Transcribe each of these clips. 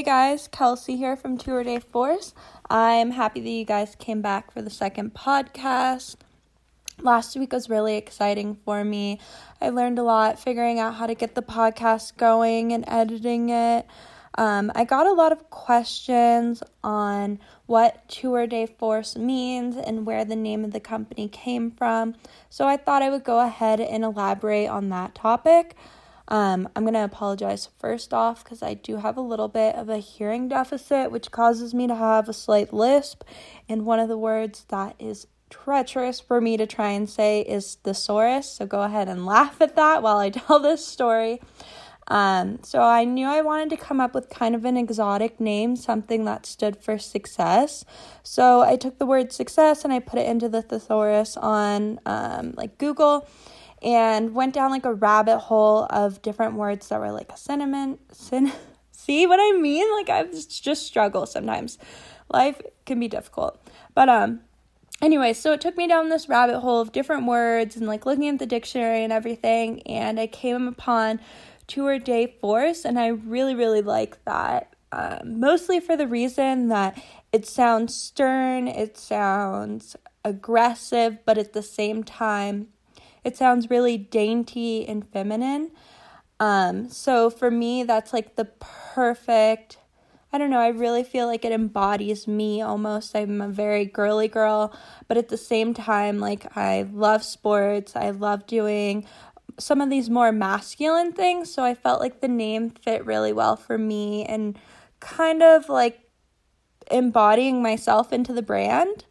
Hey guys, Kelsey here from Tour de Force. I'm happy that you guys came back for the second podcast. Last week was really exciting for me. I learned a lot figuring out how to get the podcast going and editing it. Um, I got a lot of questions on what Tour de Force means and where the name of the company came from. So I thought I would go ahead and elaborate on that topic. Um, I'm going to apologize first off because I do have a little bit of a hearing deficit, which causes me to have a slight lisp. And one of the words that is treacherous for me to try and say is thesaurus. So go ahead and laugh at that while I tell this story. Um, so I knew I wanted to come up with kind of an exotic name, something that stood for success. So I took the word success and I put it into the thesaurus on um, like Google and went down like a rabbit hole of different words that were like a cinnamon sin see what I mean? Like I just struggle sometimes. Life can be difficult. But um anyway, so it took me down this rabbit hole of different words and like looking at the dictionary and everything and I came upon tour de force and I really really like that. Um, mostly for the reason that it sounds stern, it sounds aggressive, but at the same time it sounds really dainty and feminine. Um, so for me, that's like the perfect. I don't know, I really feel like it embodies me almost. I'm a very girly girl, but at the same time, like, I love sports. I love doing some of these more masculine things. So I felt like the name fit really well for me and kind of like embodying myself into the brand.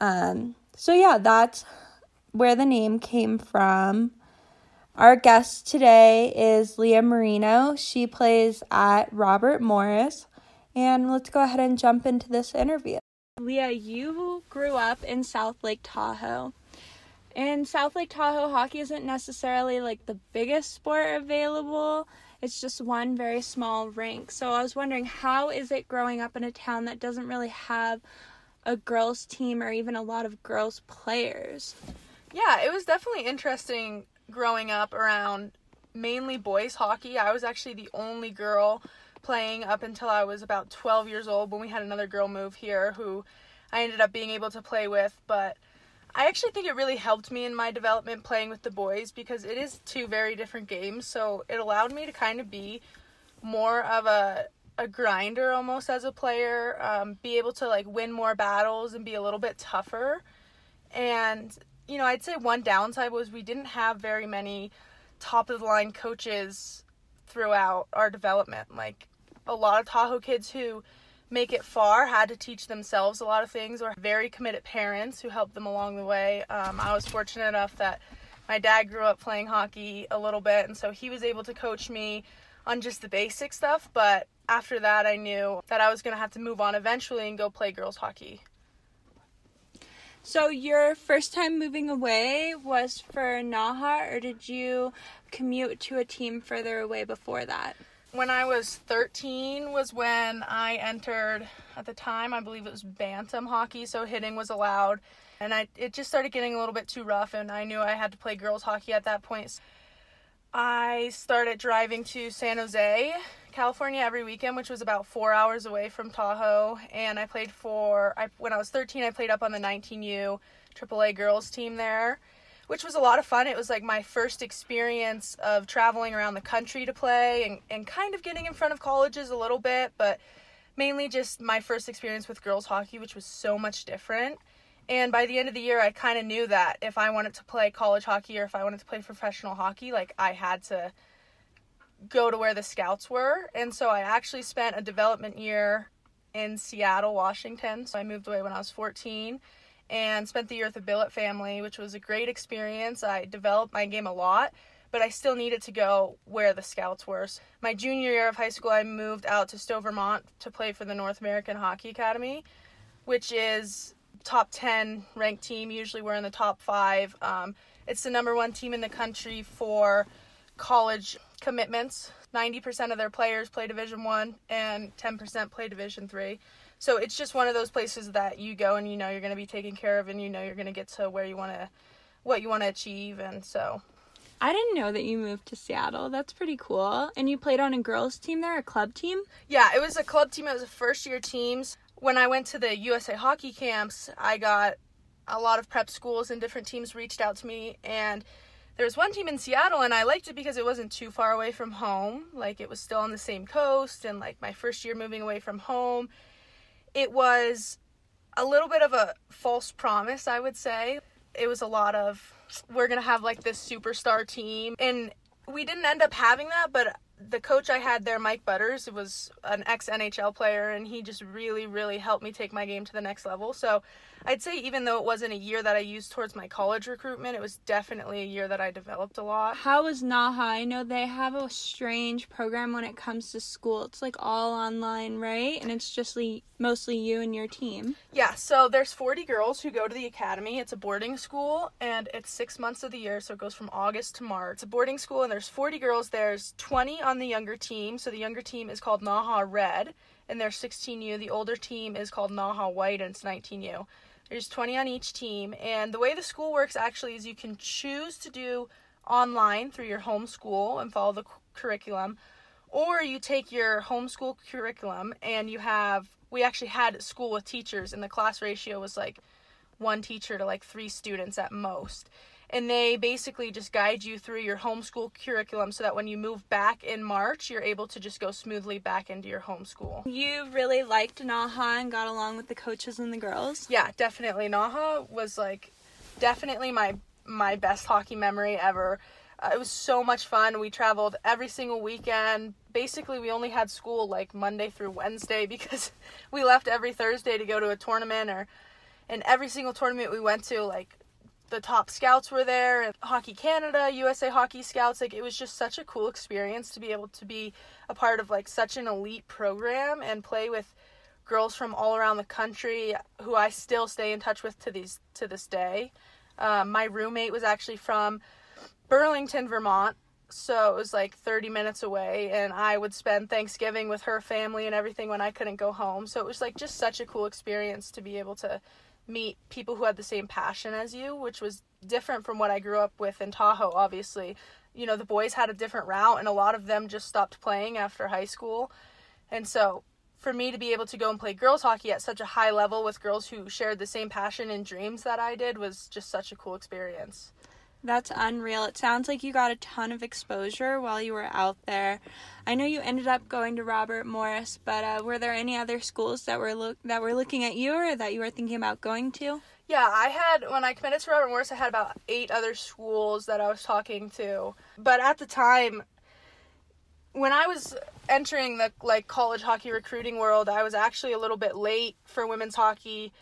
Um, so yeah, that's where the name came from. Our guest today is Leah Marino. She plays at Robert Morris. And let's go ahead and jump into this interview. Leah, you grew up in South Lake Tahoe. And South Lake Tahoe hockey isn't necessarily like the biggest sport available. It's just one very small rink. So I was wondering how is it growing up in a town that doesn't really have a girls team or even a lot of girls players? Yeah, it was definitely interesting growing up around mainly boys hockey. I was actually the only girl playing up until I was about 12 years old when we had another girl move here who I ended up being able to play with, but I actually think it really helped me in my development playing with the boys because it is two very different games, so it allowed me to kind of be more of a a grinder almost as a player, um, be able to like win more battles and be a little bit tougher. And you know, I'd say one downside was we didn't have very many top of the line coaches throughout our development. Like a lot of Tahoe kids who make it far had to teach themselves a lot of things or very committed parents who helped them along the way. Um, I was fortunate enough that my dad grew up playing hockey a little bit, and so he was able to coach me on just the basic stuff. But after that, I knew that I was going to have to move on eventually and go play girls hockey. So your first time moving away was for Naha, or did you commute to a team further away before that? When I was 13 was when I entered. At the time, I believe it was bantam hockey, so hitting was allowed, and I it just started getting a little bit too rough, and I knew I had to play girls hockey at that point. I started driving to San Jose California every weekend, which was about four hours away from Tahoe. And I played for, I, when I was 13, I played up on the 19U AAA girls team there, which was a lot of fun. It was like my first experience of traveling around the country to play and, and kind of getting in front of colleges a little bit, but mainly just my first experience with girls hockey, which was so much different. And by the end of the year, I kind of knew that if I wanted to play college hockey or if I wanted to play professional hockey, like I had to go to where the scouts were. And so I actually spent a development year in Seattle, Washington. So I moved away when I was 14 and spent the year with the Billet family, which was a great experience. I developed my game a lot, but I still needed to go where the scouts were. So My junior year of high school, I moved out to Stowe, Vermont to play for the North American Hockey Academy, which is top 10 ranked team. Usually we're in the top five. Um, it's the number one team in the country for college commitments. 90% of their players play Division 1 and 10% play Division 3. So it's just one of those places that you go and you know you're going to be taken care of and you know you're going to get to where you want to what you want to achieve and so I didn't know that you moved to Seattle. That's pretty cool. And you played on a girls' team there, a club team? Yeah, it was a club team. It was a first year teams. When I went to the USA hockey camps, I got a lot of prep schools and different teams reached out to me and there was one team in Seattle and I liked it because it wasn't too far away from home. Like it was still on the same coast and like my first year moving away from home. It was a little bit of a false promise, I would say. It was a lot of we're going to have like this superstar team and we didn't end up having that, but the coach I had there, Mike Butters, was an ex NHL player, and he just really, really helped me take my game to the next level. So I'd say even though it wasn't a year that I used towards my college recruitment, it was definitely a year that I developed a lot. How was Naha? I know they have a strange program when it comes to school. It's like all online, right? And it's just like mostly you and your team. Yeah, so there's 40 girls who go to the academy. It's a boarding school and it's 6 months of the year, so it goes from August to March. It's a boarding school and there's 40 girls. There's 20 on the younger team. So the younger team is called Naha Red and they're 16U. The older team is called Naha White and it's 19U. There's 20 on each team. And the way the school works actually is you can choose to do online through your home school and follow the curriculum, or you take your homeschool curriculum and you have. We actually had school with teachers, and the class ratio was like one teacher to like three students at most and they basically just guide you through your homeschool curriculum so that when you move back in March, you're able to just go smoothly back into your homeschool. You really liked Naha and got along with the coaches and the girls? Yeah, definitely. Naha was like definitely my my best hockey memory ever. Uh, it was so much fun. We traveled every single weekend. Basically, we only had school like Monday through Wednesday because we left every Thursday to go to a tournament or and every single tournament we went to like the top scouts were there and hockey canada usa hockey scouts like it was just such a cool experience to be able to be a part of like such an elite program and play with girls from all around the country who i still stay in touch with to these to this day. Um, my roommate was actually from burlington vermont so it was like 30 minutes away and i would spend thanksgiving with her family and everything when i couldn't go home. So it was like just such a cool experience to be able to meet people who had the same passion as you, which was different from what I grew up with in Tahoe, obviously. You know, the boys had a different route, and a lot of them just stopped playing after high school. And so, for me to be able to go and play girls hockey at such a high level with girls who shared the same passion and dreams that I did was just such a cool experience. That's unreal. It sounds like you got a ton of exposure while you were out there. I know you ended up going to Robert Morris, but uh, were there any other schools that were look that were looking at you or that you were thinking about going to? Yeah, I had when I committed to Robert Morris, I had about eight other schools that I was talking to. But at the time, when I was entering the like college hockey recruiting world, I was actually a little bit late for women's hockey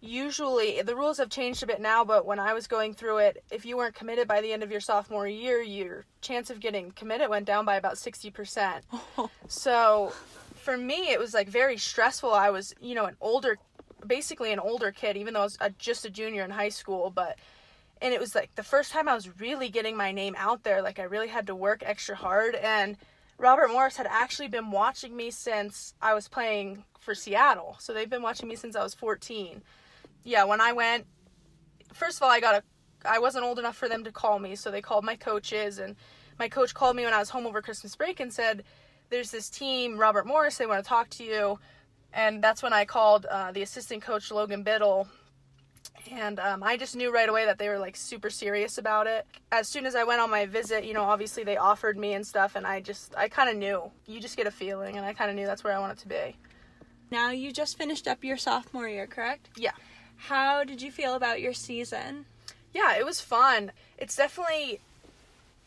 usually the rules have changed a bit now but when i was going through it if you weren't committed by the end of your sophomore year your chance of getting committed went down by about 60% so for me it was like very stressful. I was you know an older basically an older kid even though i was a, just a junior in high school but and it was like the first time i was really getting my name out there like i really had to work extra hard and robert morris had actually been watching me since i was playing for seattle. So they've been watching me since i was 14 yeah, when I went, first of all, I got a, I wasn't old enough for them to call me, so they called my coaches, and my coach called me when I was home over Christmas break and said, "There's this team, Robert Morris, they want to talk to you," and that's when I called uh, the assistant coach Logan Bittle. And um, I just knew right away that they were like super serious about it. As soon as I went on my visit, you know, obviously they offered me and stuff, and I just, I kind of knew. You just get a feeling, and I kind of knew that's where I wanted to be. Now, you just finished up your sophomore year, correct? Yeah. How did you feel about your season? Yeah, it was fun. It's definitely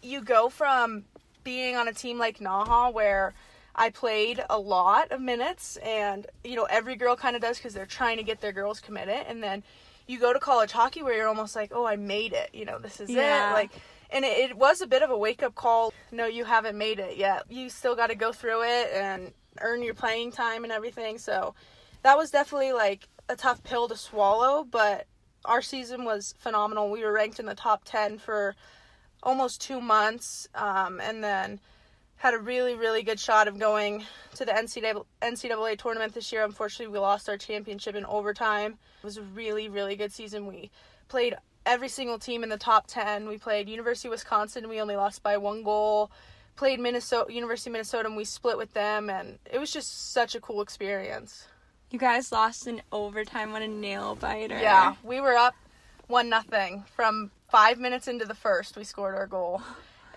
you go from being on a team like Naha where I played a lot of minutes and you know every girl kind of does cuz they're trying to get their girls committed and then you go to college hockey where you're almost like, "Oh, I made it." You know, this is yeah. it. Like and it, it was a bit of a wake up call. No, you haven't made it yet. You still got to go through it and earn your playing time and everything. So that was definitely like a tough pill to swallow, but our season was phenomenal. We were ranked in the top 10 for almost two months, um, and then had a really, really good shot of going to the NCAA, NCAA tournament this year. Unfortunately, we lost our championship in overtime. It was a really, really good season. We played every single team in the top 10. We played University of Wisconsin, we only lost by one goal. Played Minnesota University of Minnesota and we split with them and it was just such a cool experience. You guys lost in overtime. on a nail biter. Yeah, we were up one nothing from five minutes into the first. We scored our goal,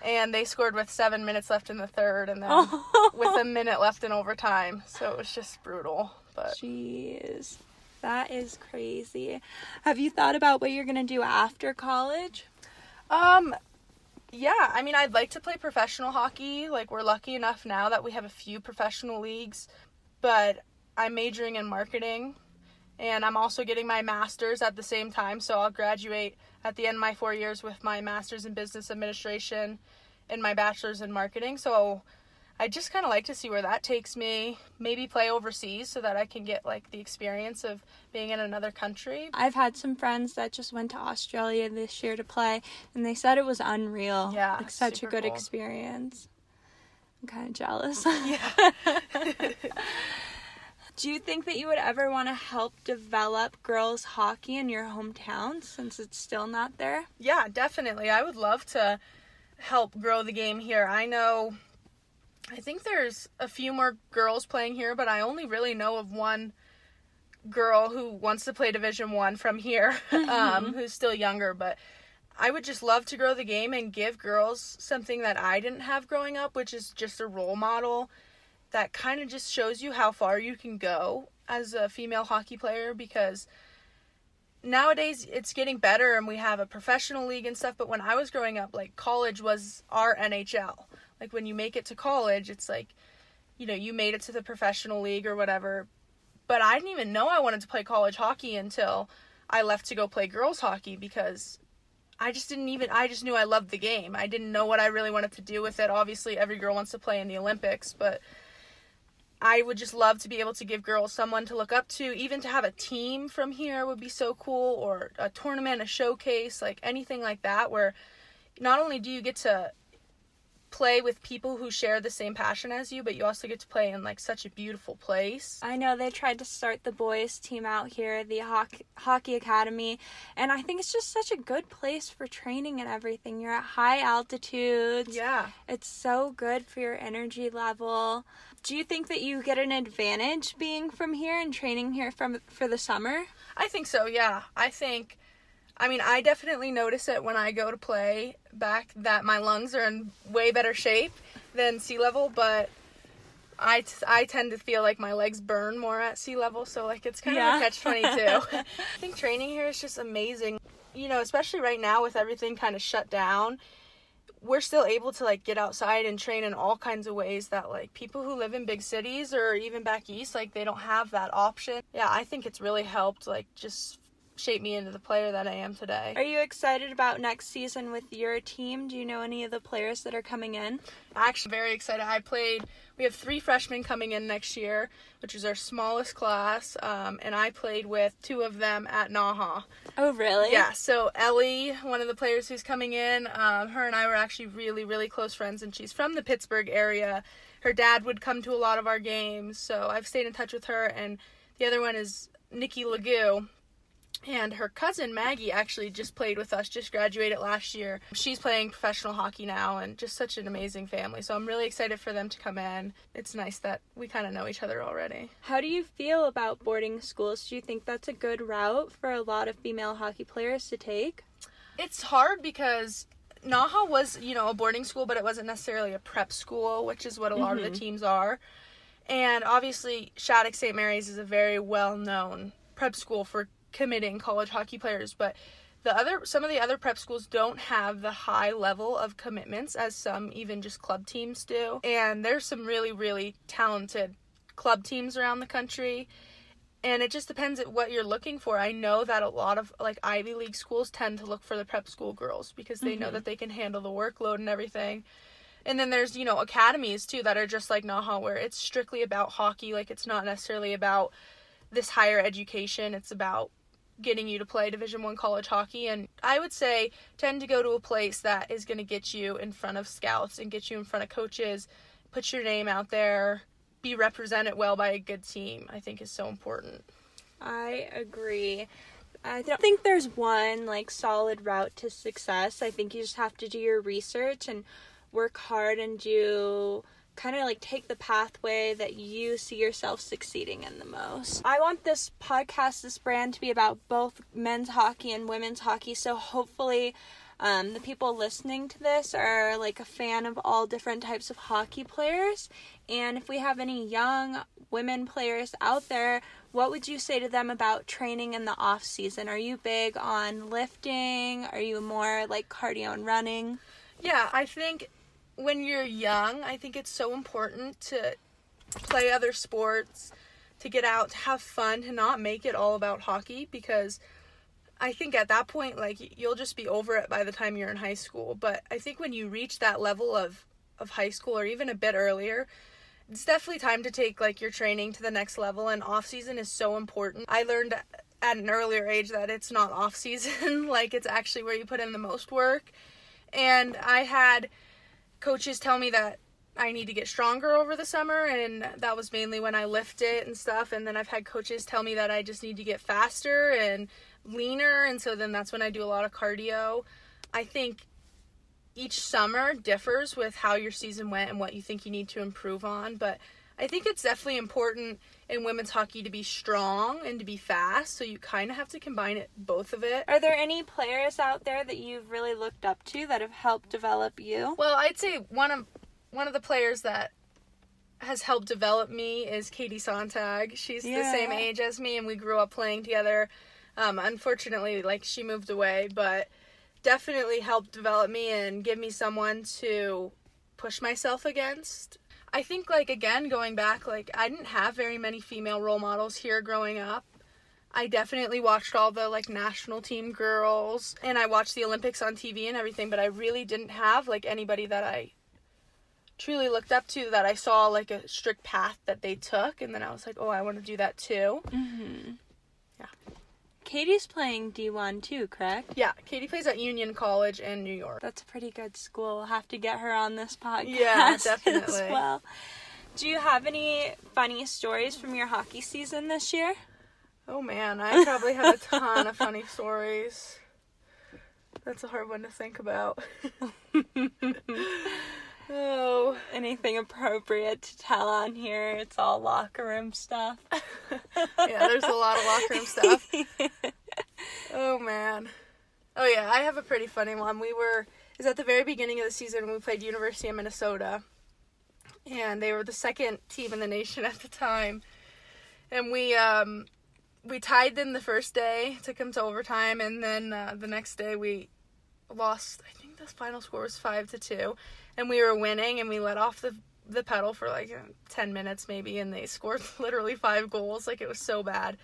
and they scored with seven minutes left in the third, and then with a minute left in overtime. So it was just brutal. But Jeez. That is crazy. Have you thought about what you're going to do after college? um, yeah, I mean, I'd like to play professional hockey. Like we're lucky enough now that we have a few professional leagues, but I'm majoring in marketing and I'm also getting my master's at the same time. So I'll graduate at the end of my four years with my master's in business administration and my bachelor's in marketing. So I just kind of like to see where that takes me. Maybe play overseas so that I can get like the experience of being in another country. I've had some friends that just went to Australia this year to play, and they said it was unreal. Yeah, like such a good cool. experience. I'm kind of jealous. Yeah. Do you think that you would ever want to help develop girls hockey in your hometown since it's still not there? Yeah, definitely. I would love to help grow the game here. I know I think there's a few more girls playing here, but I only really know of one girl who wants to play division 1 from here, um who's still younger, but I would just love to grow the game and give girls something that I didn't have growing up, which is just a role model that kind of just shows you how far you can go as a female hockey player because nowadays it's getting better and we have a professional league and stuff but when i was growing up like college was our nhl like when you make it to college it's like you know you made it to the professional league or whatever but i didn't even know i wanted to play college hockey until i left to go play girls hockey because i just didn't even i just knew i loved the game. I didn't know what i really wanted to do with it. Obviously every girl wants to play in the olympics but I would just love to be able to give girls someone to look up to. Even to have a team from here would be so cool, or a tournament, a showcase, like anything like that, where not only do you get to play with people who share the same passion as you, but you also get to play in like such a beautiful place. I know they tried to start the boys team out here, the hockey, hockey academy, and I think it's just such a good place for training and everything. You're at high altitudes. Yeah. It's so good for your energy level. Do you think that you get an advantage being from here and training here from for the summer? I think so, yeah. I think I mean, I definitely notice it when I go to play back that my lungs are in way better shape than sea level, but I, t- I tend to feel like my legs burn more at sea level, so like it's kind Yeah. of a catch 22. I think training here is just amazing. You know, especially right now with everything kind of shut down, we're still able to like get outside and train in all kinds of ways that like people who live in big cities or even back east like they don't have that option. Yeah, I think it's really helped like just shape me into the player that I am today. Are you excited about next season with your team? Do you know any of the players that are coming in? actually very excited. I played. We have three freshmen coming in next year, which is our smallest class, um, and I played with two of them at Naha. Oh, really? Yeah. So Ellie, one of the players who's coming in, um, her and I were actually really, really close friends, and she's from the Pittsburgh area. Her dad would come to a lot of our games, so I've stayed in touch with her. And the other one is Nikki Legoo. And her cousin Maggie actually just played with us, just graduated last year. She's playing professional hockey now and just such an amazing family. So I'm really excited for them to come in. It's nice that we kind of know each other already. How do you feel about boarding schools? Do you think that's a good route for a lot of female hockey players to take? It's hard because Naha was, you know, a boarding school, but it wasn't necessarily a prep school, which is what a lot of the mm-hmm. teams are. And obviously, Shattuck St. Mary's is a very well known prep school for committing college hockey players, but the other some of the other prep schools don't have the high level of commitments as some even just club teams do. And there's some really really talented club teams around the country and it just depends at what you're looking for. I know that a lot of like Ivy League schools tend to look for the prep school girls because they know mm-hmm. that they can handle the workload and everything. And then there's, you know, academies too that are just like Naha where it's strictly about hockey, like it's not necessarily about this higher education. It's about getting you to play division 1 college hockey and I would say tend to go to a place that is going to get you in front of scouts and get you in front of coaches, put your name out there, be represented well by a good team. I think is so important. I agree. I don't think there's one like solid route to success. I think you just have to do your research and work hard and do kind of like take the pathway that you see yourself succeeding in the most. I want this podcast, this brand to be about both men's hockey and women's hockey. So hopefully, um, the people listening to this are like a fan of all different types of hockey players. And if we have any young women players out there, what would you say to them about training in the off season? Are you big on lifting? Are you more like cardio and running? Yeah, I think when you're young, I think it's so important to play other sports, to get out, to have fun, to not make it all about hockey because I think at that point like you'll just be over it by the time you're in high school. But I think when you reach that level of of high school or even a bit earlier, it's definitely time to take like your training to the next level and off season is so important. I learned at an earlier age that it's not off season, like it's actually where you put in the most work. And I had coaches tell me that I need to get stronger over the summer, and that was mainly when I lift it and stuff. And then I've had coaches tell me that I just need to get faster and leaner, and so then that's when I do a lot of cardio. I think each summer differs with how your season went and what you think you need to improve on, but I think it's definitely important in women's hockey to be strong and to be fast, so you kind of have to combine it both of it. Are there any players out there that you've really looked up to that have helped develop you? Well, I'd say one of one of the players that has helped develop me is Katie Sontag. She's yeah. the same age as me and we grew up playing together. Um, unfortunately, like she moved away, but definitely helped develop me and give me someone to push myself against I think like again going back like I didn't have very many female role models here growing up. I definitely watched all the like national team girls and I watched the Olympics on TV and everything, but I really didn't have like anybody that I truly looked up to that I saw like a strict path that they took and then I was like, "Oh, I want to do that too." Mhm. Katie's playing D1 too, correct? Yeah, Katie plays at Union College in New York. That's a pretty good school. We'll have to get her on this podcast yeah, definitely. as well. Do you have any funny stories from your hockey season this year? Oh man, I probably have a ton of funny stories. That's a hard one to think about. Oh, anything appropriate to tell on here? It's all locker room stuff. yeah, there's a lot of locker room stuff. oh man. Oh yeah, I have a pretty funny one. We were is at the very beginning of the season we played University of Minnesota. And they were the second team in the nation at the time. And we um we tied them the first day, took them to overtime, and then uh, the next day we lost. I think the final score was five to two and we were winning and we let off the the pedal for like uh, 10 minutes maybe and they scored literally five goals. Like it was so bad.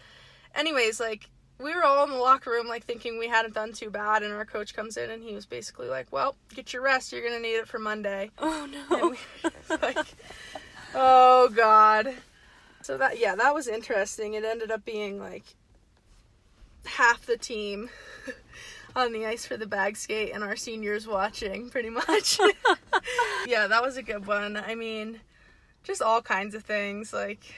Anyways like we were all in the locker room like thinking we hadn't done too bad and our coach comes in and he was basically like well get your rest. You're gonna need it for monday. Oh no. We, like oh god. So that yeah that was interesting. It ended up being like half the team on the ice for the bag skate and our seniors watching pretty much. yeah, that was a good one. I mean, just all kinds of things like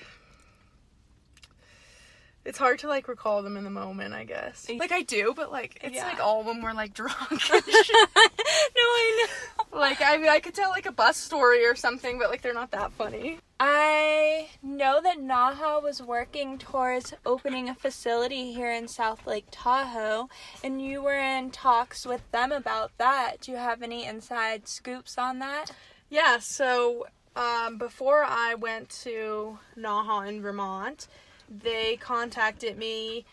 it's hard to like recall them in the moment, I guess. Like I do, but like it's yeah. like all when we're like drunk. no, I know. Like I mean, I could tell like a bus story or something, but like they're not that funny. I know that Naha was working towards opening a facility here in South Lake Tahoe, and you were in talks with them about that. Do you have any inside scoops on that? Yeah, so um, before I went to Naha in Vermont, they contacted me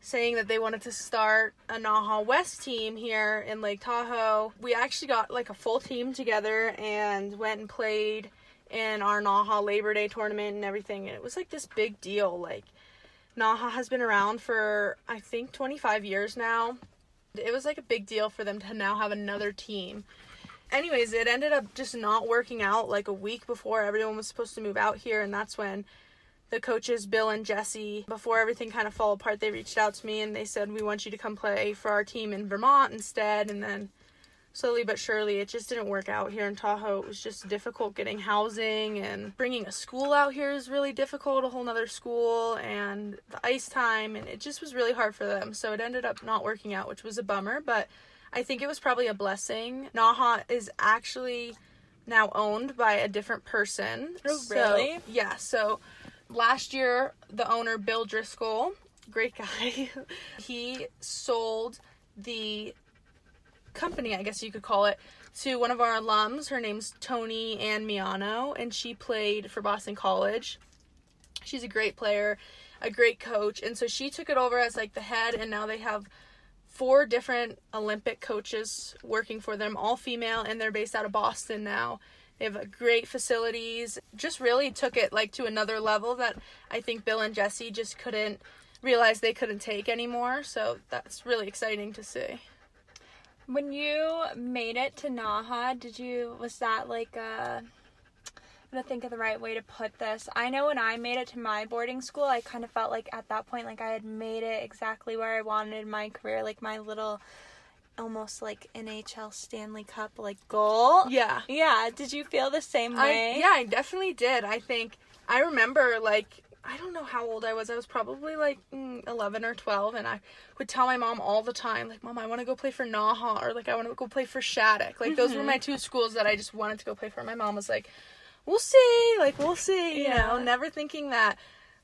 saying that they wanted to start a Naha West team here in Lake Tahoe. We actually got like a full team together and went and played in our Naha Labor Day tournament and everything. It was like this big deal. Like Naha has been around for I think 25 years now. It was like a big deal for them to now have another team. Anyways, it ended up just not working out like a week before everyone was supposed to move out here and that's when the coaches Bill and Jesse before everything kind of fell apart they reached out to me and they said we want you to come play for our team in Vermont instead and then slowly but surely it just didn't work out here in Tahoe. It was just difficult getting housing and bringing a school out here is really difficult, a whole nother school and the ice time and it just was really hard for them. So it ended up not working out, which was a bummer, but I think it was probably a blessing. Naha is actually now owned by a different person. Oh, So- really? yeah. So last year, the owner, Bill Driscoll, great guy, he sold the company, I guess you could call it, to one of our alums. Her name's Toni-Ann Miano, and she played for Boston College. She's a great player, a great coach, and so she took it over as like the head, and now they have four different Olympic coaches working for them, all female, and they're based out of Boston now. They have uh, great facilities. Just really took it like to another level that I think Bill and Jesse just couldn't realize they couldn't take anymore. So that's really exciting to see. When you made it to Naha, did you was that like a I'm gonna think of the right way to put this. I know when I made it to my boarding school, I kind of felt like at that point like I had made it exactly where I wanted in my career, like my little almost like NHL Stanley Cup like goal. Yeah. Yeah, did you feel the same I, way? yeah, I definitely did. I think I remember like I don't know how old I was. I was probably like mm, 11 or 12 and I would tell my mom all the time like, "Mom, I want to go play for Naha or like I want to go play for Shattuck." Like those were Mm-hmm. my two schools that I just wanted to go play for. My mom was like, "We'll see. Like we'll see." You know, never thinking that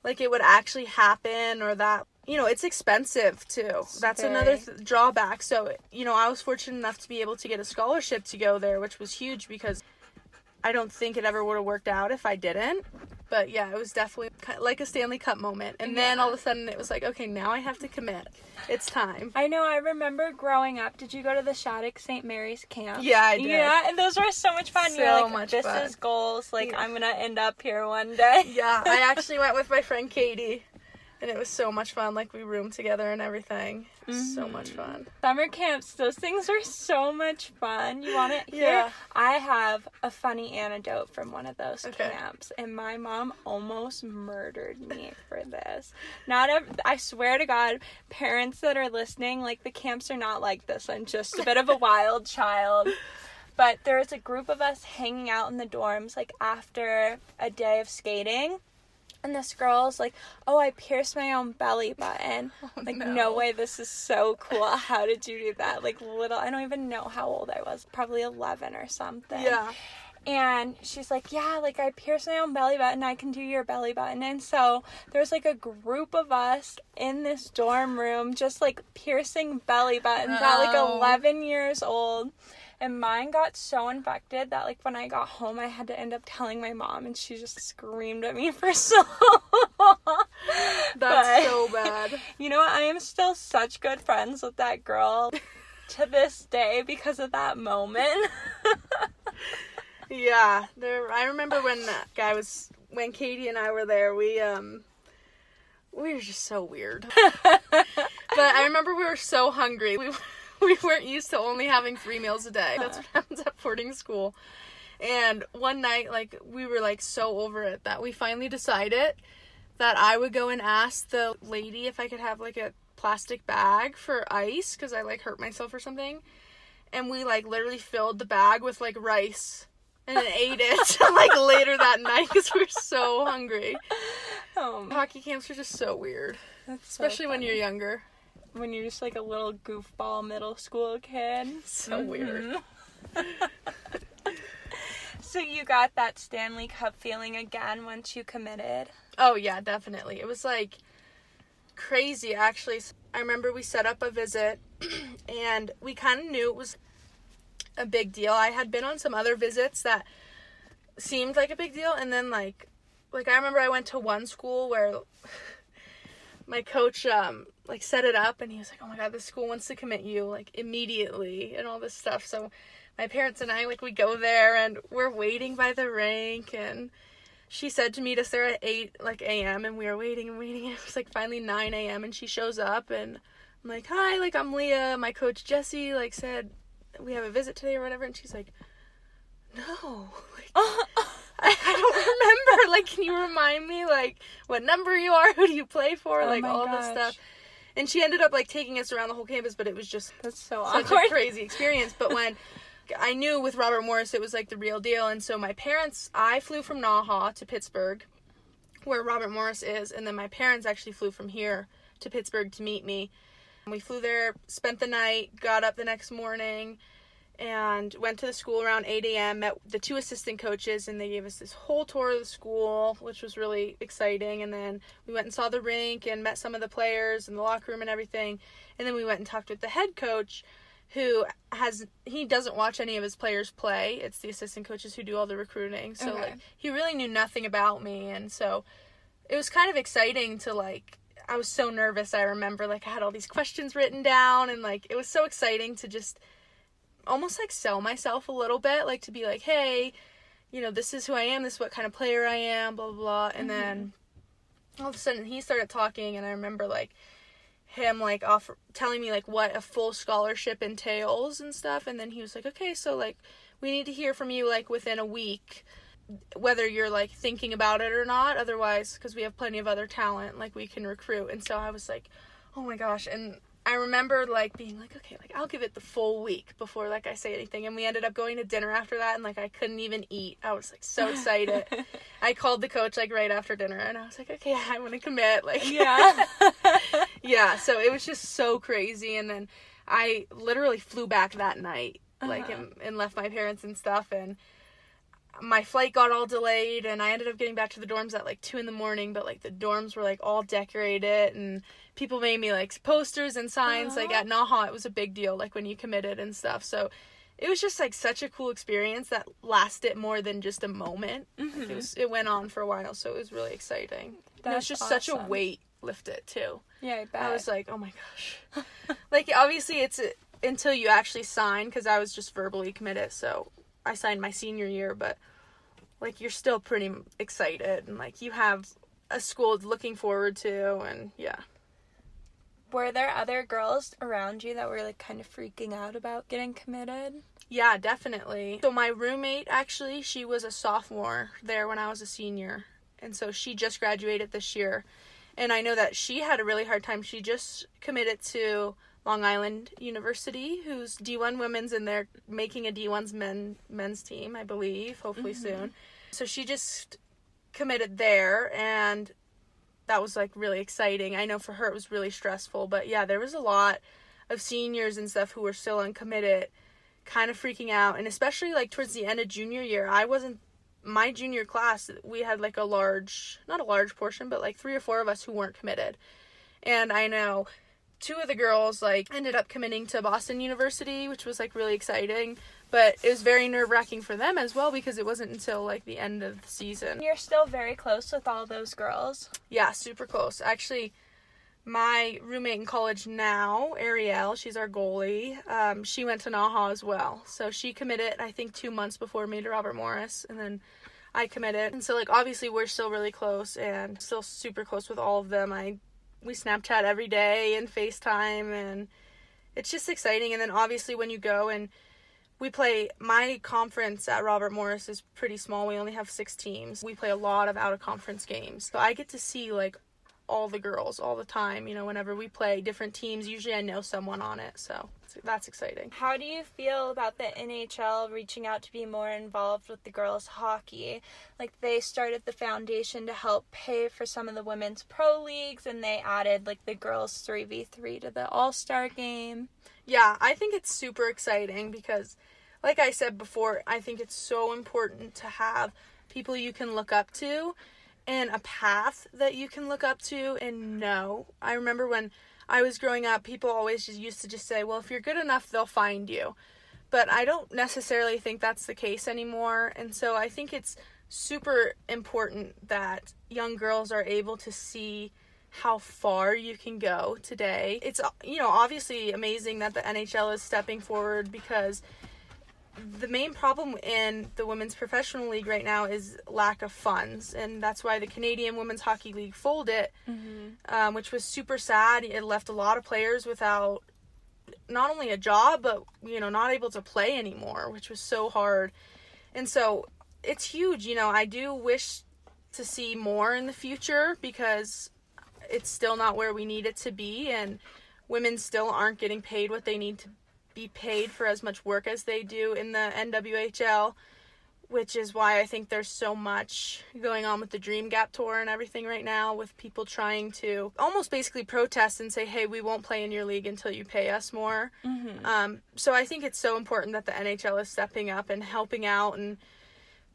like it would actually happen or that you know, it's expensive too. That's another th- drawback. So, you know, I was fortunate enough to be able to get a scholarship to go there, which was huge because I don't think it ever would have worked out if I didn't. But yeah, it was definitely like a Stanley Cup moment. And then Yeah. all of a sudden it was like, okay, now I have to commit. It's time. I know. I remember growing up. Did you go to the Shattuck St. Mary's camp? Yeah, I did. Yeah, and those were so much fun. You're So like, much this fun. is goals. Like, Yeah. I'm gonna end up here one day. Yeah, I actually went with my friend Katie. And it was so much fun. Like we roomed together and everything. It was So much mm-hmm. fun. Summer camps, those things are so much fun. You want it hear? Yeah. I have a funny anecdote from one of those Okay. camps, and my mom almost murdered me for this. Not a, I swear to God, parents that are listening, like the camps are not like this. I'm just a bit of a wild child. But there was a group of us hanging out in the dorms, like after a day of skating. And this girl's like, "Oh, I pierced my own belly button." Oh, like, no. no. way, this is so cool. How did you do that? Like, little, I don't even know how old I was. Probably eleven or something. Yeah. And she's like, Yeah, like I pierced my own belly button. I can do your belly button. And so there's like a group of us in this dorm room just like piercing belly buttons at like Oh. 11 years old. And mine got so infected that like when I got home, I had to end up telling my mom, and she just screamed at me for so long. That's But- so bad. You know what? I am still such good friends with that girl to this day because of that moment. Yeah, there. I remember when that guy was when Katie and I were there. We um, we were just so weird. but I remember we were so hungry. We we weren't used to only having three meals a day. That's what happens at boarding school. And one night, like we were like so over it that we finally decided that I would go and ask the lady if I could have like a plastic bag for ice because I like hurt myself or something. And we like literally filled the bag with like rice and then ate it like later that night because we were so hungry. oh, Hockey camps are just so weird, so especially when you're younger. When you're just like a little goofball middle school kid. So weird. Mm-hmm. So you got that Stanley Cup feeling again once you committed. Oh yeah, definitely. It was like crazy actually. I remember we set up a visit and we kind of knew it was a big deal. I had been on some other visits that seemed like a big deal and then like like I remember I went to one school where my coach um like set it up and he was like, "Oh my god, the school wants to commit you like immediately" and all this stuff. So my parents and I like we go there and we're waiting by the rink and she said to meet us there at 8 like a.m and we were waiting and waiting it was like finally 9 a.m and she shows up and i'm like hi like i'm leah my coach jesse like said we have a visit today or whatever and she's like no I, don't remember like can you remind me like what number you are who do you play for Oh like all this stuff and she ended up like taking us around the whole campus but it was just That's so such awkward. a crazy experience. But when I knew with Robert Morris it was like the real deal. And so my parents, I flew from Naha to Pittsburgh, where Robert Morris is. And then my parents actually flew from here to Pittsburgh to meet me. We flew there, spent the night, got up the next morning, and went to the school around 8 a.m. Met the two assistant coaches, and they gave us this whole tour of the school, which was really exciting. And then we went and saw the rink and met some of the players in the locker room and everything. And then we went and talked with the head coach, who has he doesn't watch any of his players play. It's the assistant coaches who do all the recruiting. So Okay. like he really knew nothing about me, and so it was kind of exciting to like I was so nervous. I remember like I had all these questions written down and like it was so exciting to just almost like sell myself a little bit, like to be like, "Hey, you know, this is who I am, this is what kind of player I am, blah blah blah." And mm-hmm. then all of a sudden he started talking and I remember like him like offer telling me like what a full scholarship entails and stuff and then he was like, "Okay, so like we need to hear from you like within a week." whether you're like thinking about it or not otherwise because we have plenty of other talent like we can recruit and so i was like oh my gosh and i remember like being like okay like i'll give it the full week before like i say anything and we ended up going to dinner after that and like i couldn't even eat i was like so excited i called the coach like right after dinner and i was like okay i want to commit like Yeah. yeah so it was just so crazy and then i literally flew back that night like Uh-huh. and, and left my parents and stuff and my flight got all delayed and i ended up getting back to the dorms at like two in the morning but like the dorms were like all decorated and people made me like posters and signs like at naha it was a big deal like when you committed and stuff so it was just like such a cool experience that lasted more than just a moment Mm-hmm. it was it went on for a while so it was really exciting and it was That's just such a awesome. weight lifted too yeah, I bet. I was like, oh my gosh. like, obviously, it's uh until you actually sign, because I was just verbally committed. So I signed my senior year, but like, you're still pretty excited. And like, you have a school looking forward to. And yeah. Were there other girls around you that were like kind of freaking out about getting committed? Yeah, definitely. So my roommate, actually, she was a sophomore there when I was a senior. And so she just graduated this year. And I know that she had a really hard time. She just committed to Long Island University, who's D1 women's, and they're making a D1's men men's team, I believe, hopefully mm-hmm. soon. So she just committed there, and that was like really exciting. I know for her it was really stressful, but yeah, there was a lot of seniors and stuff who were still uncommitted, kind of freaking out, and especially like towards the end of junior year, I wasn't my junior class, we had like a large, not a large portion, but like three or four of us who weren't committed. And I know two of the girls like ended up committing to Boston University, which was like really exciting. But it was very nerve wracking for them as well because it wasn't until like the end of the season. You're still very close with all those girls. Yeah, super close. Actually, my roommate in college now, Ariel, she's our goalie. Um, she went to Naha as well. So she committed, I think, two months before me to Robert Morris, and then I committed. And so, like, obviously, we're still really close and still super close with all of them. I we Snapchat every day and FaceTime, and it's just exciting. And then obviously, when you go and we play my conference at Robert Morris is pretty small. We only have six teams. We play a lot of out of conference games. So I get to see like all the girls all the time, you know, whenever we play different teams. Usually I know someone on it, so that's exciting. How do you feel about the NHL reaching out to be more involved with the girls' hockey? Like they started the foundation to help pay for some of the women's pro leagues and they added like the girls 3v3 to the All-Star game. Yeah, I think it's super exciting because like I said before, I think it's so important to have people you can look up to and a path that you can look up to and know. I remember when I was growing up, people always just used to just say, "Well, if you're good enough, they'll find you." But I don't necessarily think that's the case anymore, and so I think it's super important that young girls are able to see how far you can go today. It's you know, obviously amazing that the NHL is stepping forward because the main problem in the women's professional league right now is lack of funds, and that's why the Canadian Women's Hockey League folded, um, which was super sad. It left a lot of players without not only a job, but you know, not able to play anymore, which was so hard. And so it's huge. You know, I do wish to see more in the future because it's still not where we need it to be, and women still aren't getting paid what they need to be paid for as much work as they do in the NWHL, which is why I think there's so much going on with the Dream Gap Tour and everything right now, with people trying to almost basically protest and say, hey, we won't play in your league until you pay us more. Mm-hmm. Um, so I think it's so important that the NHL is stepping up and helping out and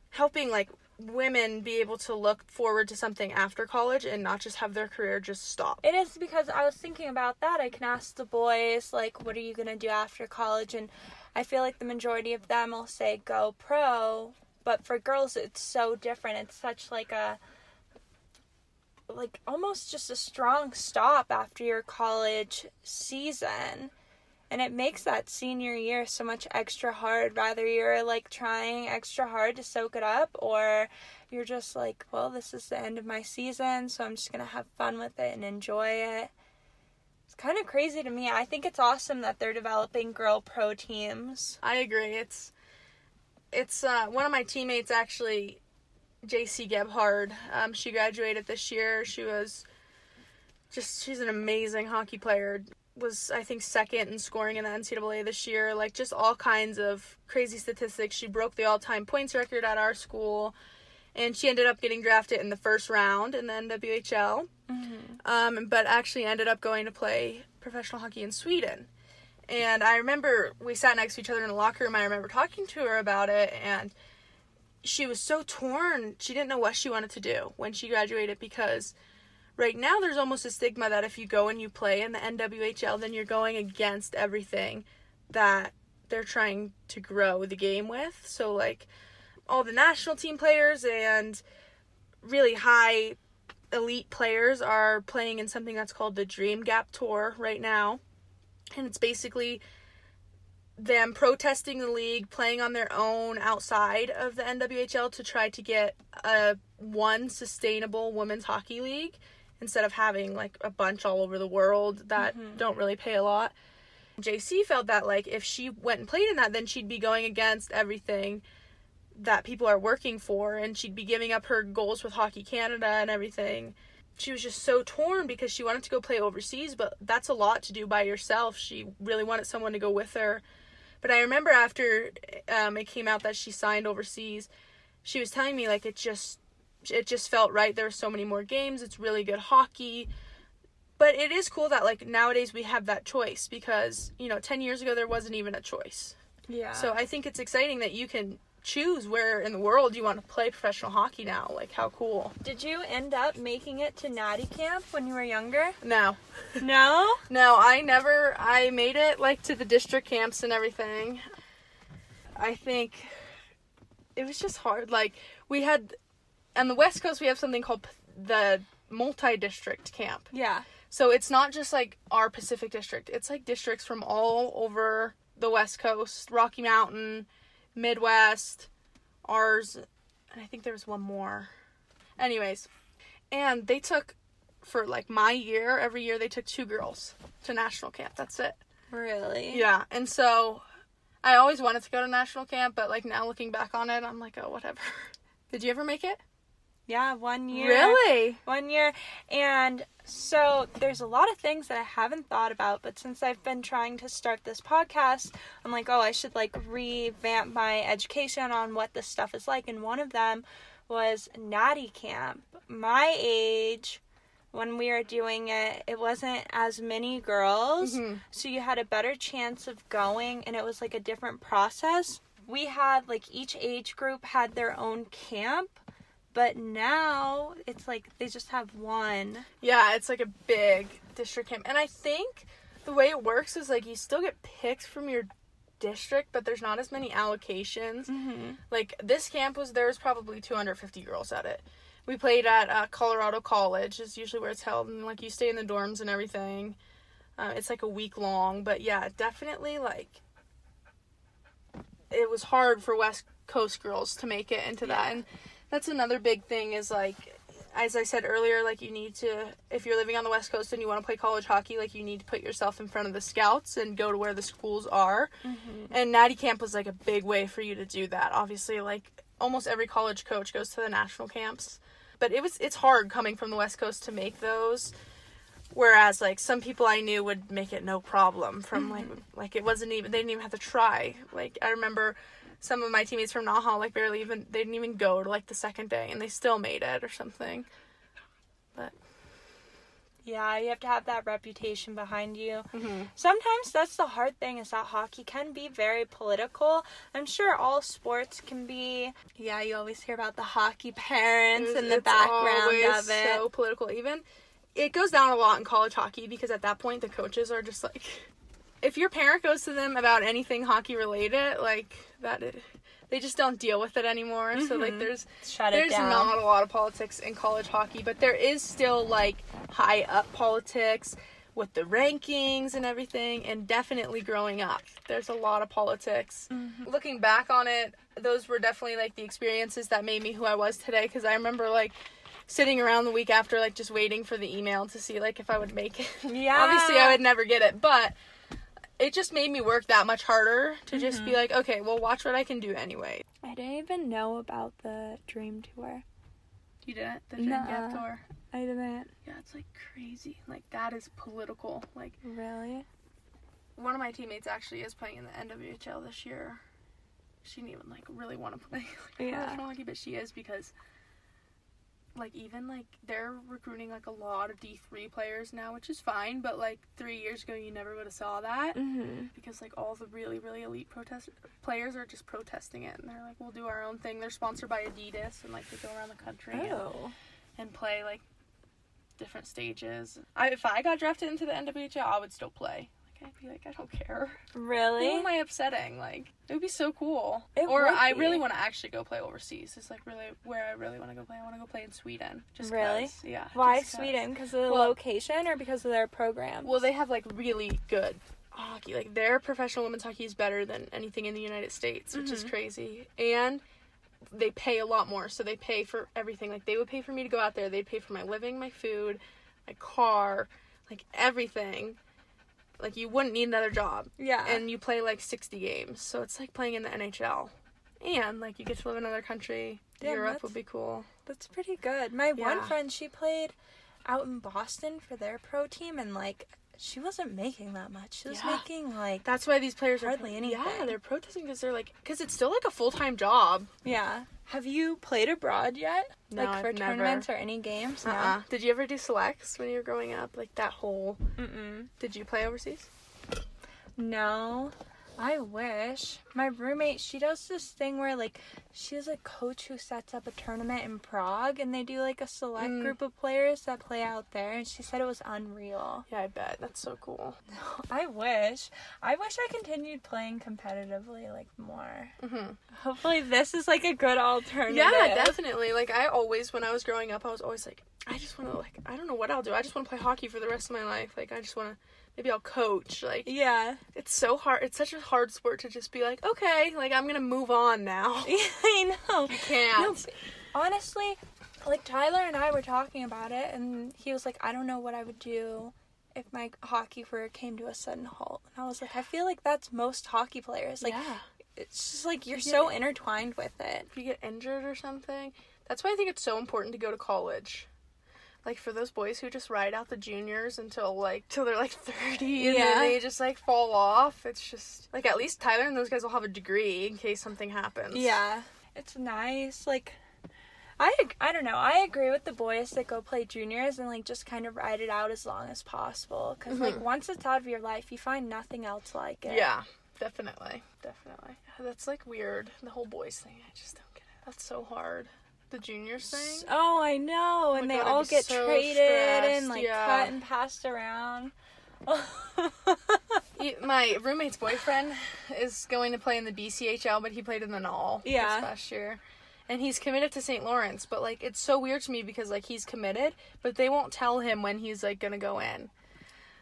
helping like women be able to look forward to something after college and not just have their career just stop. It is because I was thinking about that. I can ask the boys, like, what are you going to do after college? And I feel like the majority of them will say go pro. But for girls, it's so different. It's such like a, like almost just a strong stop after your college season. And it makes that senior year so much extra hard, Rather, you're like trying extra hard to soak it up or you're just like, well, this is the end of my season, so I'm just to have fun with it and enjoy it. It's kind of crazy to me. I think it's awesome that they're developing girl pro teams. I agree. It's it's uh, one of my teammates actually, Jaycee Gebhard. Um, she graduated this year. She was just she's an amazing hockey player. Was I think second in scoring in the NCAA this year. Like just all kinds of crazy statistics. She broke the all-time points record at our school, and she ended up getting drafted in the first round in the NWHL. Um, but actually ended up going to play professional hockey in Sweden. And I remember we sat next to each other in the locker room. I remember talking to her about it, and she was so torn. She didn't know what she wanted to do when she graduated because right now there's almost a stigma that if you go and you play in the NWHL, then you're going against everything that they're trying to grow the game with. So, like, all the national team players and really high elite players are playing in something that's called the Dream Gap Tour right now. And it's basically them protesting the league, playing on their own outside of the NWHL to try to get a one sustainable women's hockey league instead of having like a bunch all over the world that don't really pay a lot. Jaycee felt that like if she went and played in that, then she'd be going against everything that people are working for and she'd be giving up her goals with Hockey Canada and everything. She was just so torn because she wanted to go play overseas, but that's a lot to do by yourself. She really wanted someone to go with her. But I remember after um, it came out that she signed overseas, she was telling me like it just it just felt right. There were so many more games. It's really good hockey. But it is cool that like nowadays we have that choice because, you know, 10 years ago there wasn't even a choice. Yeah. So I think it's exciting that you can choose where in the world you want to play professional hockey now. Like how cool. did you end up making it to Natty Camp when you were younger? No. No. No, I never I made it like to the district camps and everything. I think it was just hard. Like we had on the West Coast we have something called p- the multi-district camp. Yeah. So it's not just like our Pacific district. It's like districts from all over the West Coast, Rocky Mountain, Midwest, ours, and I think there was one more. Anyways, and they took for like my year, every year they took two girls to national camp. That's it. Really? Yeah, and so I always wanted to go to national camp, but like now looking back on it, I'm like, oh, whatever. Did you ever make it? Yeah, one year. Really? One year. And so there's a lot of things that I haven't thought about, but since I've been trying to start this podcast, I'm like, oh, I should like revamp my education on what this stuff is like. And one of them was Natty Camp. My age, when we were doing it, it wasn't as many girls, Mhm. so you had a better chance of going, and it was like a different process. We had like each age group had their own camp, but now it's like they just have one. Yeah, it's like a big district camp. And I think the way it works is like you still get picked from your district, but there's not as many allocations. Mm-hmm. Like this camp was there was probably 250 girls at it. We played at uh, Colorado College is usually where it's held, and like you stay in the dorms and everything. Uh, it's like a week long, but yeah, definitely like it was hard for West Coast girls to make it into that, and that's another big thing is like as I said earlier, like you need to if you're living on the West Coast and you want to play college hockey, like you need to put yourself in front of the scouts and go to where the schools are. Mm-hmm. And Natty Camp was like a big way for you to do that. Obviously, like almost every college coach goes to the national camps. But it was it's hard coming from the West Coast to make those. Whereas like some people I knew would make it no problem from like mm-hmm. like it wasn't even they didn't even have to try. Like I remember some of my teammates from Naha like barely even they didn't even go to like the second day and they still made it or something. But Yeah, you have to have that reputation behind you. mm-hmm. Sometimes that's the hard thing is that hockey can be very political. I'm sure all sports can be. Yeah, you always hear about the hockey parents and the It's background of it. So political. Even it goes down a lot in college hockey because at that point the coaches are just like, if your parent goes to them about anything hockey related, like that, it, they just don't deal with it anymore. So like Mhm. there's Shut it there's not a lot of politics in college hockey, but there is still like high up politics with the rankings and everything, and definitely growing up, there's a lot of politics. Mhm. Looking back on it, those were definitely like the experiences that made me who I was today. Because I remember like sitting around the week after, like just waiting for the email to see like if I would make it. Yeah. Obviously, I would never get it, but it just made me work that much harder to just Mm-hmm. be like, okay, well, watch what I can do anyway. I didn't even know about the Dream Tour. You didn't the Nuh-uh. Gap tour. I didn't. Yeah, it's like crazy. Like that is political. Like Really? one of my teammates actually is playing in the NWHL this year. She didn't even like really want to play like, Yeah. professional hockey, but she is because like even like they're recruiting like a lot of D three players now, which is fine. But like three years ago, you never would have saw that Mm-hmm. because like all the really really elite protest players are just protesting it, and they're like, we'll do our own thing. They're sponsored by Adidas, and like they go around the country. and- Oh. and play like different stages. I, if I got drafted into the NWHL, I would still play. I'd be like, I don't care. Really? Who am I upsetting? Like it would be so cool. It or I be. really want to actually go play overseas. It's like really where I really want to go play. I want to go play in Sweden. Just Really? Yeah. Why. Sweden? Because of the Well- location or because of their program? Well, they have like really good hockey. Like their professional women's hockey is better than anything in the United States, which is Mhm. crazy. And they pay a lot more, so they pay for everything. Like they would pay for me to go out there. They'd pay for my living, my food, my car, like everything. Like you wouldn't need another job. yeah. And you play like 60 games. So it's like playing in the NHL. And like you get to live in another country. Damn, Europe would be cool. That's pretty good. My one friend, she played out in Boston for their pro team, and like she wasn't making that much. She was Yeah. making like That's why these players are Hardly are anything. Yeah, they're protesting because they're like because it's still like a full time job. yeah. Have you played abroad yet? No, like for I've never. tournaments or any games? Uh-uh. Did you ever do selects when you were growing up? Like that whole. Mm-mm. Did you play overseas? No. I wish. My roommate, she does this thing where like she she's a coach who sets up a tournament in Prague and they do like a select Mm. group of players that play out there and she said it was unreal. Yeah, I bet. That's so cool. I wish. I wish I continued playing competitively like more. hmm Hopefully this is like a good alternative. Yeah, definitely. Like I always, when I was growing up, I was always like, I just want to like, I don't know what I'll do. I just want to play hockey for the rest of my life. Like I just want to. Maybe I'll coach. Like Yeah. it's so hard. It's such a hard sport to just be like, okay, like I'm gonna move on now. Yeah, I know. You can't. Honestly, like Tyler and I were talking about it, and he was like, I don't know what I would do if my hockey career came to a sudden halt. And I was like, I feel like that's most hockey players. Like, yeah. it's just like you're Yeah. so intertwined with it. if you get injured or something. That's why I think it's so important to go to college. Like for those boys who just ride out the juniors until like till they're like 30 and Yeah. then they just like fall off. It's just like at least Tyler and those guys will have a degree in case something happens. Yeah, it's nice. Like, I I don't know. I agree with the boys that go play juniors and like just kind of ride it out as long as possible. Because like Mhm. once it's out of your life, you find nothing else like it. Yeah, definitely. Definitely. That's like weird. The whole boys thing. I just don't get it. That's so hard. The juniors thing. Oh, I know. Oh my and they God, all get so traded stressed, and like yeah. cut and passed around. My roommate's boyfriend is going to play in the BCHL, but he played in the NAHL Yeah. this past year. And he's committed to St. Lawrence, but like it's so weird to me because like he's committed, but they won't tell him when he's like gonna go in.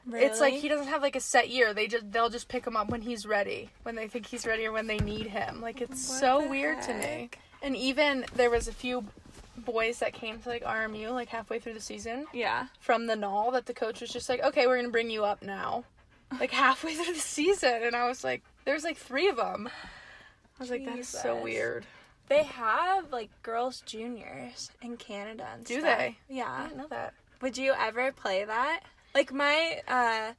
Really? It's like he doesn't have like a set year. They just they'll just pick him up when he's ready, when they think he's ready or when they need him. Like it's What so weird to me. And even there was a few boys that came to like RMU like halfway through the season Yeah. from the null that the coach was just like, okay, we're gonna bring you up now, like halfway through the season, and I was like, there's like three of them. I was like, that's so weird. They have like girls juniors in Canada and Do stuff. they? I Yeah. didn't know that. Would you ever play that? Like my uh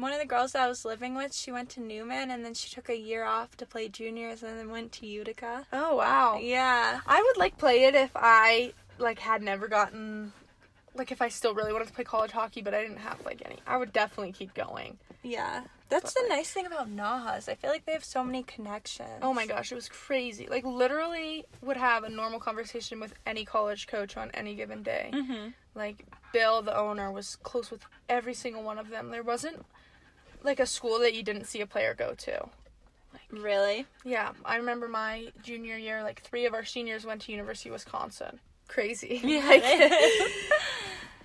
one of the girls that I was living with, she went to Neumann and then she took a year off to play juniors and then went to Utica. Oh wow. Yeah. I would like play it if I like had never gotten like if I still really wanted to play college hockey, but I didn't have like any. I would definitely keep going. Yeah. That's But, the like- nice thing about Nahas. I feel like they have so many connections. Oh my gosh, it was crazy. Like literally would have a normal conversation with any college coach on any given day. Mhm. Like Bill, the owner, was close with every single one of them. There wasn't like a school that you didn't see a player go to. Really? Yeah, I remember my junior year, like three of our seniors went to University of Wisconsin. Crazy. Yeah. Like,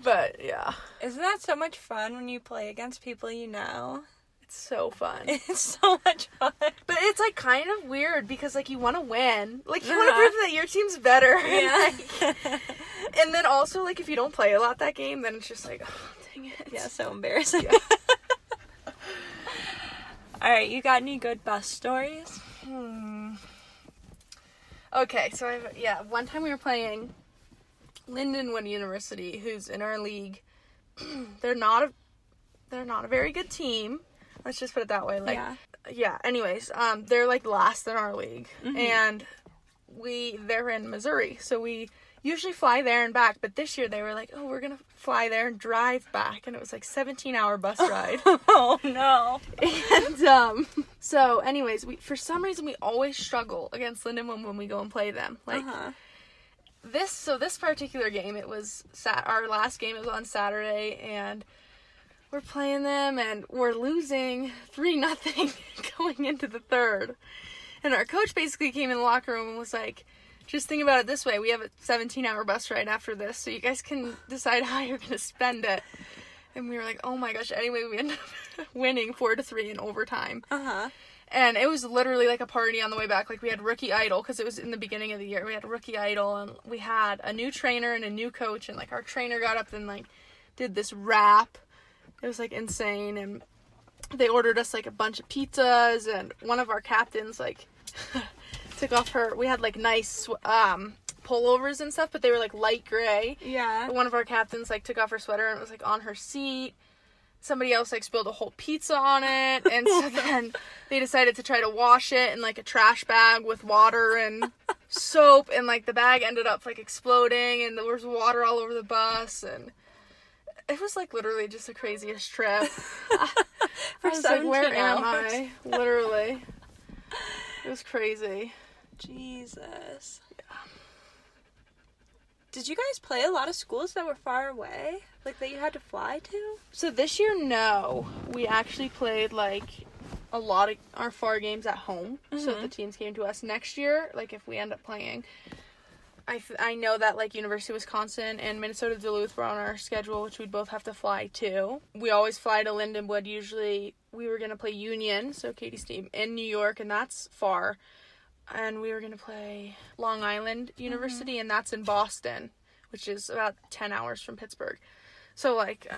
but yeah, Isn't that so much fun when you play against people you know? it's so fun. It's so much fun. But it's like kind of weird because like you want to win, like you want to Uh-huh. prove that your team's better. Yeah. Like, and then also like if you don't play a lot that game, then it's just like, oh, dang it. yeah, so embarrassing. Yeah. All right, you got any good bus stories? Hmm. Okay, so I've, yeah, one time we were playing Lindenwood University, who's in our league. they're not a they're not a very good team. Let's just put it that way. Like yeah. yeah, anyways, um they're like last in our league. Mhm. And we they're in Missouri. So we usually fly there and back, but this year they were like, "Oh, we're to fly there and drive back." And it was like 17-hour bus ride. oh no. And um, so, anyways, we for some reason we always struggle against Lindenwood when we go and play them. Like uh-huh. this, so this particular game, it was sat. Our last game was on Saturday, and we're playing them, and we're losing three nothing going into the third. And our coach basically came in the locker room and was like. Just think about it this way: we have a 17-hour bus ride after this, so you guys can decide how you're gonna spend it. And we were like, "Oh my gosh!" Anyway, we ended up winning four to three in overtime. Uh-huh. And it was literally like a party on the way back. Like we had rookie idol because it was in the beginning of the year. We had rookie idol and we had a new trainer and a new coach. And like our trainer got up and like did this rap. It was like insane. And they ordered us like a bunch of pizzas. And one of our captains like took off her. We had like nice um pullovers and stuff, but they were like light gray. Yeah. One of our captains like took off her sweater and it was like on her seat. Somebody else like spilled a whole pizza on it, and so then they decided to try to wash it in like a trash bag with water and soap, and like the bag ended up like exploding, and there was water all over the bus, and it was like literally just the craziest trip. For I was like, where 17 am. I? Literally, it was crazy. Jesus. Did you guys play a lot of schools that were far away? Like that you had to fly to? So this year, no, we actually played like a lot of our far games at home. So Mhm. the teams came to us next year. Like if we end up playing, I th- I know that like University of Wisconsin and Minnesota Duluth were on our schedule, which we'd both have to fly to. We always fly to Lindenwood. Usually we were gonna play Union, so Katie's team in New York, and that's far. And we were gonna play Long Island mm-hmm. University, and that's in Boston, which is about ten hours from Pittsburgh. So like uh,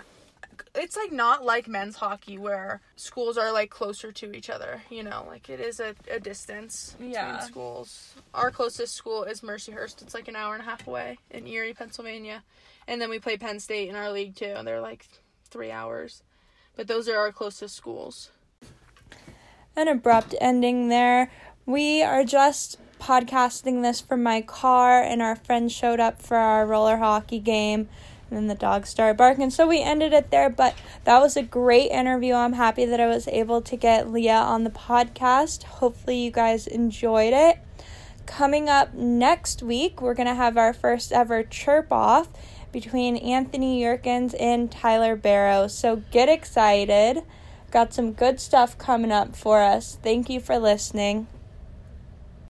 it's like not like men's hockey where schools are like closer to each other, you know, like it is a, a distance between Yeah. schools. Our closest school is Mercyhurst. It's like an hour and a half away in Erie, Pennsylvania. And then we play Penn State in our league too, and they're like three hours. But those are our closest schools. An abrupt ending there. We are just podcasting this from my car, and our friends showed up for our roller hockey game. And then the dogs started barking, so we ended it there. But that was a great interview. I'm happy that I was able to get Leah on the podcast. Hopefully, you guys enjoyed it. Coming up next week, we're going to have our first ever chirp off between Anthony Yerkins and Tyler Barrow. So get excited. Got some good stuff coming up for us. Thank you for listening.